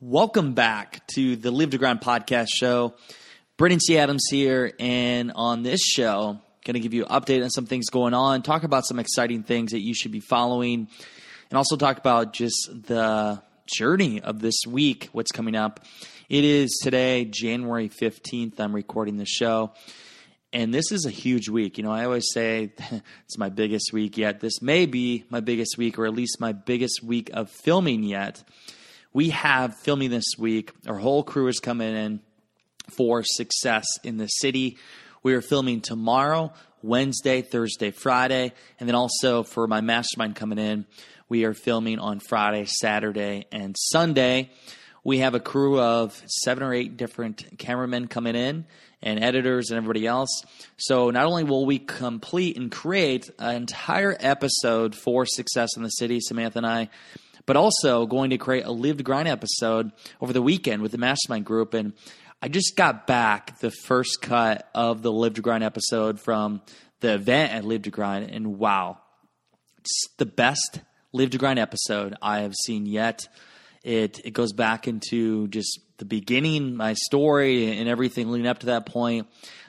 Welcome back to the Live to Grind podcast show. Brandon T. Adams here, and on this show, going to give you an update on some things going on, talk about some exciting things that you should be following, and also talk about just the journey of this week, what's coming up. It is today, January 15th. I'm recording the show. And this is a huge week. You know, I always say it's my biggest week yet. This may be my biggest week, or at least my biggest week of filming yet we have filming this week. Our whole crew is coming in for success in the city. We are filming tomorrow, Wednesday, Thursday, Friday, and then also for my mastermind coming in, we are filming on Friday, Saturday, and Sunday. We have a crew of seven or eight different cameramen coming in and editors and everybody else. So not only will we complete and create an entire episode for Success in the City, Samantha and I but also going to create a Live to Grind episode over the weekend with the Mastermind group. And I just got back the first cut of the Live to Grind episode from the event at Live to Grind, and wow, it's the best Live to Grind episode I have seen yet. It it goes back into just the beginning, my story, and everything leading up to that point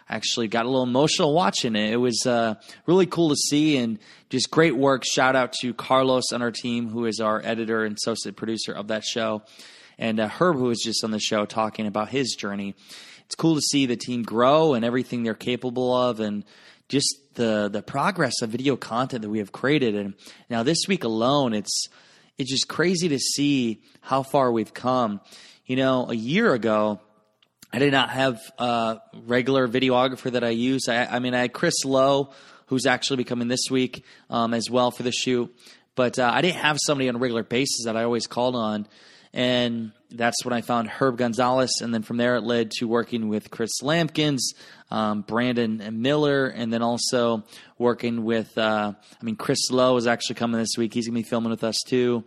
actually got a little emotional watching it. It was uh, really cool to see and just great work. Shout out to Carlos on our team, who is our editor and associate producer of that show, and uh, Herb, who was just on the show talking about his journey. It's cool to see the team grow and everything they're capable of, and just the the progress of video content that we have created. And now this week alone, it's it's just crazy to see how far we've come. You know, a year ago, I did not have a regular videographer that I use. I, I mean, I had Chris Lowe, who's actually be coming this week um, as well for the shoot. But uh, I didn't have somebody on a regular basis that I always called on. And that's when I found Herb Gonzalez. And then from there, it led to working with Chris Lampkins, um, Brandon Miller, and then also working with, uh, I mean, Chris Lowe is actually coming this week. He's going to be filming with us too.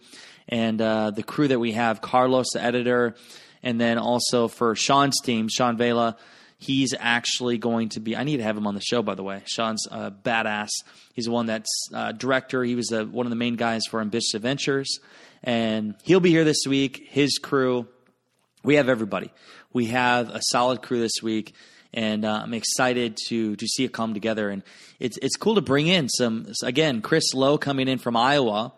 And uh, the crew that we have, Carlos, the editor, and then also for Sean's team, Sean Vela, he's actually going to be. I need to have him on the show, by the way. Sean's a badass. He's the one that's uh, director. He was a, one of the main guys for Ambitious Adventures, and he'll be here this week. His crew. We have everybody. We have a solid crew this week, and uh, I'm excited to to see it come together. And it's it's cool to bring in some again Chris Lowe coming in from Iowa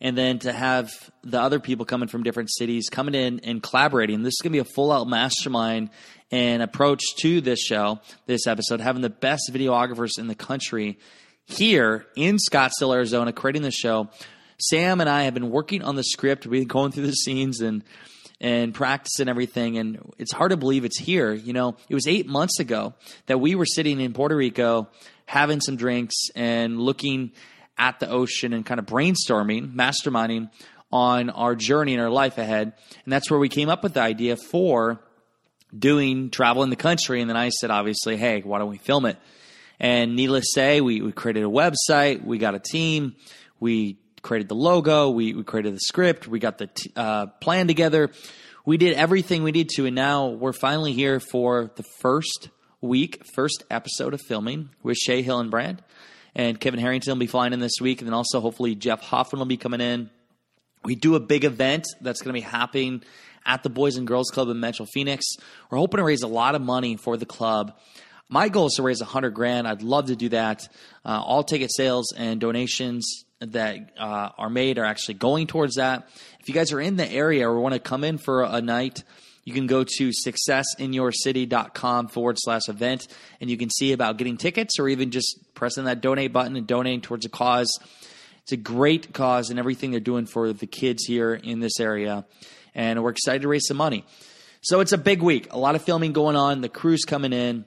and then to have the other people coming from different cities coming in and collaborating. This is going to be a full out mastermind and approach to this show, this episode, having the best videographers in the country here in Scottsdale, Arizona, creating the show. Sam and I have been working on the script. We've been going through the scenes and and practicing everything. And it's hard to believe it's here. You know, it was eight months ago that we were sitting in Puerto Rico having some drinks and looking at the ocean and kind of brainstorming, masterminding on our journey and our life ahead. And that's where we came up with the idea for doing travel in the country. And then I said, obviously, hey, why don't we film it? And needless to say, we, we created a website, we got a team, we created the logo, we, we created the script, we got the t- uh, plan together. We did everything we need to, and now we're finally here for the first week, first episode of filming with Shay Hill and Brand and Kevin Harrington will be flying in this week, and then also hopefully Jeff Hoffman will be coming in. We do a big event that's going to be happening at the Boys and Girls Club in Metro Phoenix. We're hoping to raise a lot of money for the club. My goal is to raise a hundred grand. I'd love to do that. Uh, all ticket sales and donations that uh, are made are actually going towards that. If you guys are in the area or want to come in for a night, you can go to successinyourcity.com forward slash event and you can see about getting tickets or even just pressing that donate button and donating towards a cause. It's a great cause and everything they're doing for the kids here in this area. And we're excited to raise some money. So it's a big week. A lot of filming going on. The crew's coming in.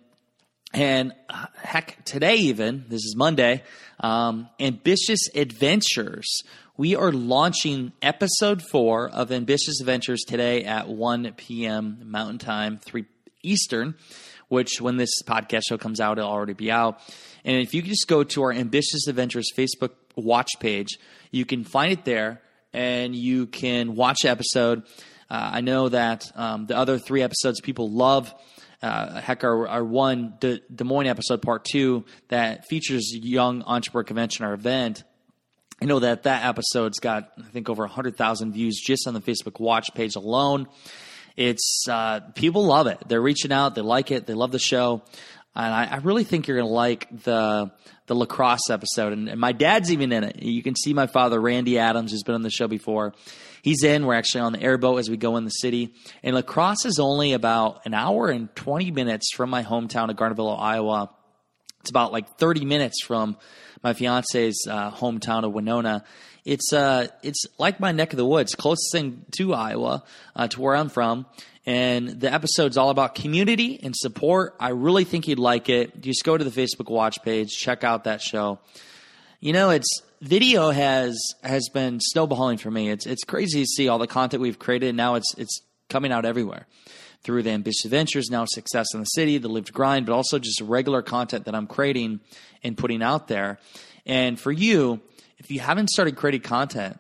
And uh, heck, today even, this is Monday, um, Ambitious Adventures we are launching episode four of Ambitious Adventures today at 1 p.m. Mountain Time, 3 Eastern, which when this podcast show comes out, it'll already be out. And if you just go to our Ambitious Adventures Facebook watch page, you can find it there and you can watch episode. Uh, I know that um, the other three episodes people love. Uh, heck, our, our one Des, Des Moines episode, part two, that features Young Entrepreneur Convention, our event. I know that that episode's got, I think, over 100,000 views just on the Facebook watch page alone. It's uh, people love it. They're reaching out. They like it. They love the show, and I, I really think you're going to like the the La Crosse episode. And, and, my dad's even in it. You can see my father, Randy Adams, who's been on the show before. He's in. We're actually on the airboat as we go in the city. And La Crosse is only about an hour and 20 minutes from my hometown of Garnavillo, Iowa. It's about like 30 minutes from my fiance's uh, hometown of Winona. It's uh, it's like my neck of the woods, closest thing to Iowa, uh, to where I'm from. And the episode's all about community and support. I really think you'd like it. Just go to the Facebook watch page, check out that show. You know, it's video has has been snowballing for me. It's it's crazy to see all the content we've created. And now it's it's coming out everywhere through the ambitious ventures, now success in the city, the Live to Grind, but also just regular content that I'm creating and putting out there. And for you, if you haven't started creating content,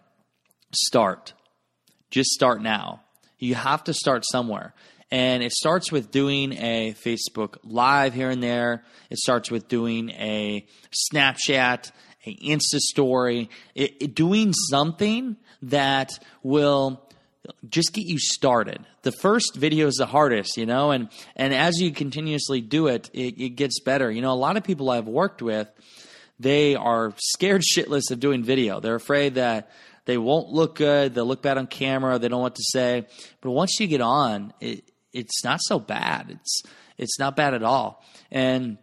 start. Just start now. You have to start somewhere. And it starts with doing a Facebook Live here and there. It starts with doing a Snapchat, a Insta story, it, it, doing something that will just get you started. The first video is the hardest, you know, and and as you continuously do it, it, it gets better. You know, a lot of people I've worked with, they are scared shitless of doing video. They're afraid that they won't look good. They'll look bad on camera. They don't know what to say. But once you get on, it, it's not so bad. It's it's not bad at all. And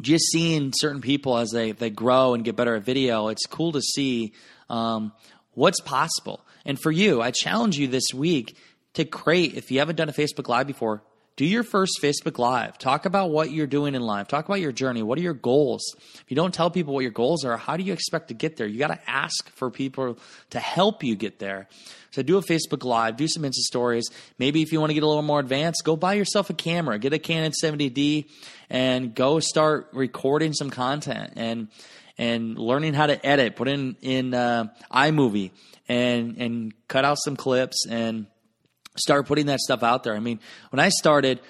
just seeing certain people as they, they grow and get better at video, it's cool to see um, what's possible. And for you, I challenge you this week to create, if you haven't done a Facebook Live before, do your first Facebook Live. Talk about what you're doing in life. Talk about your journey. What are your goals? If you don't tell people what your goals are, how do you expect to get there? You got to ask for people to help you get there. So do a Facebook Live, do some Insta stories. Maybe if you want to get a little more advanced, go buy yourself a camera, get a Canon 70D, and go start recording some content and and learning how to edit. Put in in uh, iMovie and and cut out some clips and start putting that stuff out there. I mean, when I started,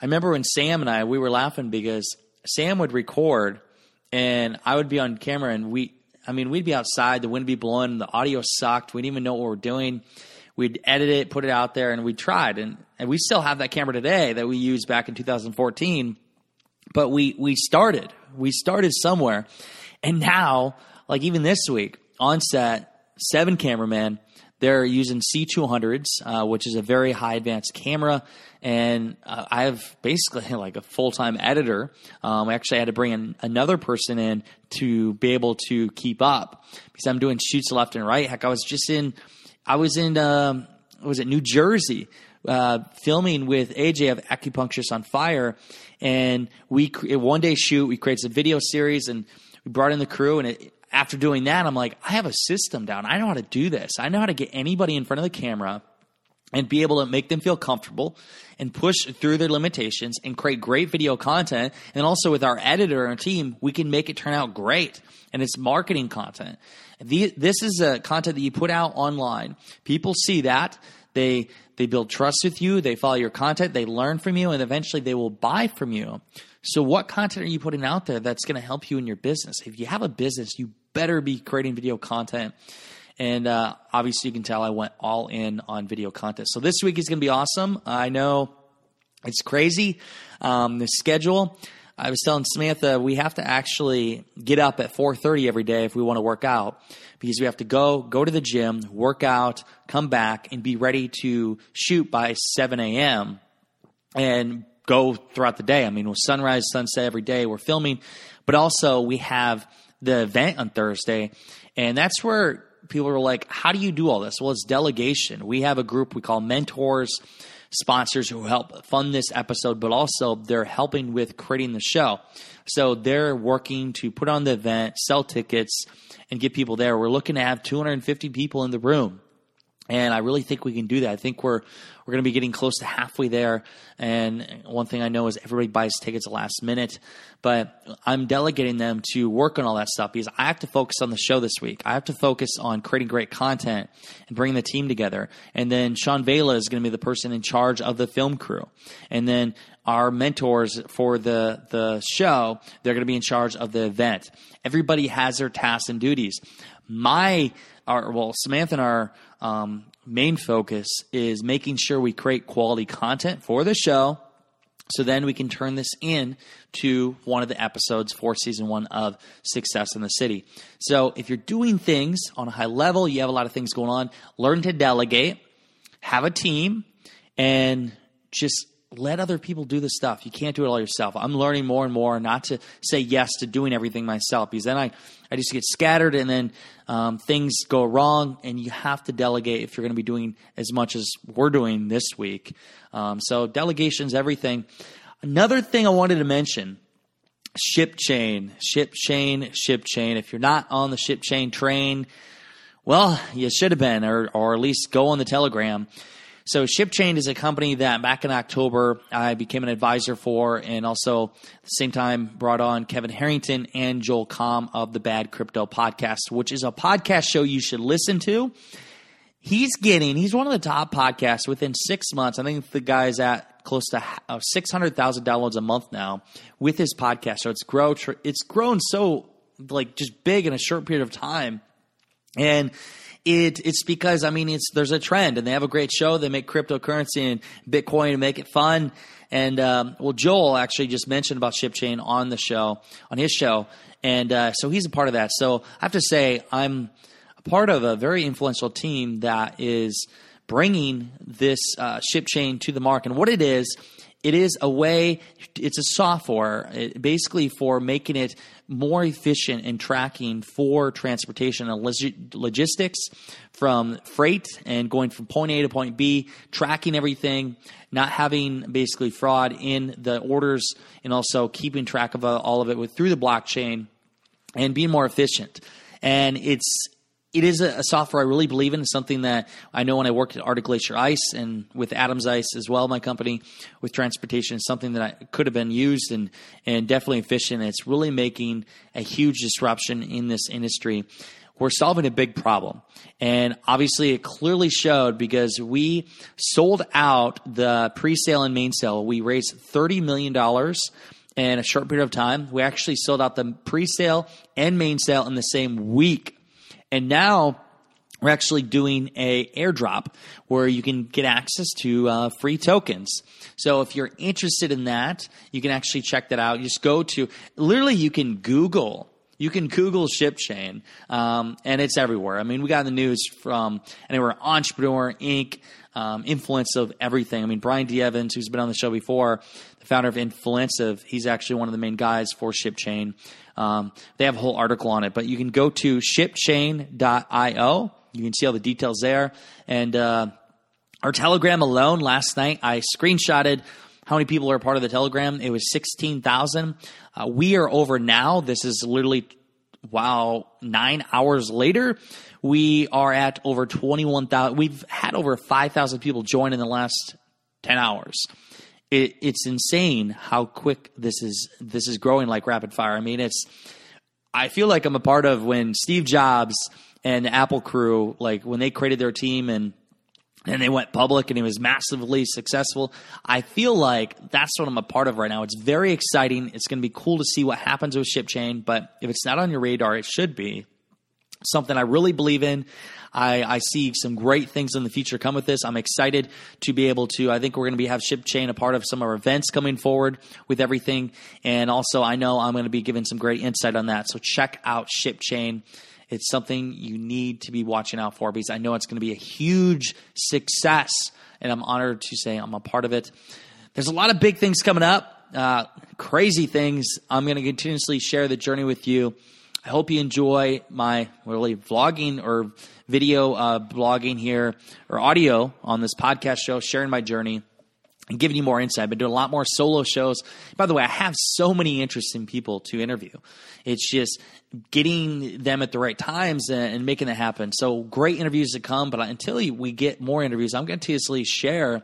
I remember when Sam and I we were laughing because Sam would record and I would be on camera and we I mean, we'd be outside, the wind would be blowing, the audio sucked, we didn't even know what we were doing. We'd edit it, put it out there, and we tried. And, and we still have that camera today that we used back in 2014. But we we started. We started somewhere. And now, like even this week, on set, seven cameramen, they're using C200s, uh, which is a very high advanced camera. And uh, I have basically like a full time editor. Um, I actually had to bring in another person in to be able to keep up because I'm doing shoots left and right. Heck, I was just in, I was in, um, was it New Jersey? Uh, filming with AJ of Acupuncturist on Fire, and we one day shoot. We created a video series, and we brought in the crew, and it, after doing that, I'm like, I have a system down. I know how to do this. I know how to get anybody in front of the camera and be able to make them feel comfortable and push through their limitations and create great video content. And also with our editor and team, we can make it turn out great. And it's marketing content. this is a content that you put out online. People see that. They, they build trust with you. They follow your content. They learn from you and eventually they will buy from you. So what content are you putting out there that's going to help you in your business? If you have a business, you better be creating video content. And uh, obviously, you can tell I went all in on video content. So this week is going to be awesome. I know it's crazy. Um, the schedule. I was telling Samantha we have to actually get up at 4:30 every day if we want to work out because we have to go go to the gym, work out, come back, and be ready to shoot by 7 a.m. and go throughout the day. I mean, with sunrise, sunset every day, we're filming, but also we have the event on Thursday, and that's where people are like, "How do you do all this?" Well, it's delegation. We have a group we call mentors, sponsors who help fund this episode, but also they're helping with creating the show. So they're working to put on the event, sell tickets, and get people there. We're looking to have 250 people in the room. And I really think we can do that. I think we're we're going to be getting close to halfway there. And one thing I know is everybody buys tickets last minute, but I'm delegating them to work on all that stuff because I have to focus on the show this week. I have to focus on creating great content and bringing the team together. And then Sean Vela is going to be the person in charge of the film crew. And then our mentors for the the show, they're going to be in charge of the event. Everybody has their tasks and duties. My our well, Samantha and our um, main focus is making sure we create quality content for the show so then we can turn this in to one of the episodes for season one of Success in the City. So if you're doing things on a high level, you have a lot of things going on, learn to delegate, have a team, and just let other people do the stuff. You can't do it all yourself. I'm learning more and more not to say yes to doing everything myself because then I, I just get scattered and then um, things go wrong and you have to delegate if you're going to be doing as much as we're doing this week. Um, so delegation's everything. Another thing I wanted to mention ship chain, ship chain, ship chain. If you're not on the ship chain train, well, you should have been, or, or at least go on the Telegram. So ShipChain is a company that back in October I became an advisor for, and also at the same time brought on Kevin Harrington and Joel Comm of the Bad Crypto Podcast, which is a podcast show you should listen to. He's getting he's one of the top podcasts within six months. I think the guy's at close to uh, six hundred thousand downloads a month now with his podcast. So it's grow it's grown so like just big in a short period of time, and it, it's because I mean it's there's a trend and they have a great show. They make cryptocurrency and Bitcoin and make it fun. And um, well, Joel actually just mentioned about ShipChain on the show on his show, and uh, so he's a part of that. So I have to say I'm a part of a very influential team that is bringing this uh, ShipChain to the market. And what it is it is a way it's a software basically for making it more efficient in tracking for transportation and log- logistics from freight and going from point a to point b tracking everything not having basically fraud in the orders and also keeping track of uh, all of it with, through the blockchain and being more efficient. And it's it is a, a, software I really believe in. It's something that I know when I worked at Arctic Glacier Ice and with Adams Ice as well, my company with transportation, it's something that I could have been used and, and definitely efficient. It's really making a huge disruption in this industry. We're solving a big problem. And obviously it clearly showed because we sold out the pre-sale and main sale. We raised $30 million in a short period of time. We actually sold out the pre-sale and main sale in the same week and now we're actually doing a airdrop where you can get access to uh, free tokens. So if you're interested in that, you can actually check that out. Just go to literally you can Google. You can Google ShipChain, um, and it's everywhere. I mean, we got the news from anywhere Entrepreneur Inc., um, influence of everything. I mean, Brian D. Evans, who's been on the show before, the founder of Influencive, he's actually one of the main guys for ShipChain. Um, they have a whole article on it, but you can go to shipchain.io. You can see all the details there. And uh, our Telegram alone last night, I screenshotted how many people are part of the Telegram. It was 16,000. Uh, we are over now. This is literally, wow, nine hours later. We are at over 21,000. We've had over 5,000 people join in the last 10 hours it, it's insane how quick this is this is growing like rapid fire. I mean, it's I feel like I'm a part of when Steve Jobs and Apple crew like when they created their team and and they went public and it was massively successful. I feel like that's what I'm a part of right now. It's very exciting. It's going to be cool to see what happens with ShipChain, but if it's not on your radar, it should be something I really believe in. I, I see some great things in the future come with this. I'm excited to be able to. I think we're going to be have ShipChain a part of some of our events coming forward with everything, and also I know I'm going to be giving some great insight on that. So check out ShipChain. It's something you need to be watching out for because I know it's going to be a huge success, and I'm honored to say I'm a part of it. There's a lot of big things coming up. Uh, crazy things. I'm going to continuously share the journey with you. I hope you enjoy my really vlogging or video uh, blogging here or audio on this podcast show, sharing my journey. and giving you more insight. I've been doing a lot more solo shows. By the way, I have so many interesting people to interview. It's just getting them at the right times and, and making it happen. So great interviews to come, but until we get more interviews, I'm going to continuously share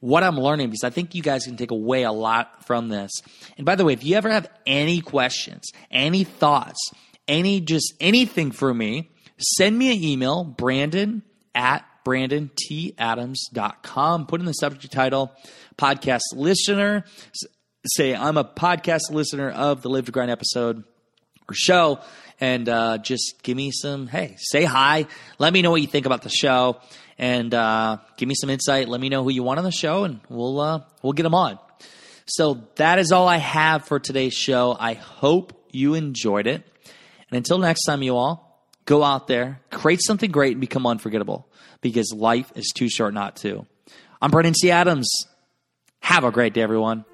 what I'm learning because I think you guys can take away a lot from this. And by the way, if you ever have any questions, any thoughts, any just anything for me, send me an email, Brandon at brandontadams.com. Put in the subject title, podcast listener. Say, I'm a podcast listener of the Live to Grind episode or show. And uh, just give me some, hey, say hi. Let me know what you think about the show. And uh, give me some insight. Let me know who you want on the show, and we'll uh, we'll get them on. So that is all I have for today's show. I hope you enjoyed it. And until next time, you all go out there, create something great, and become unforgettable because life is too short not to. I'm Brandon T. Adams. Have a great day, everyone.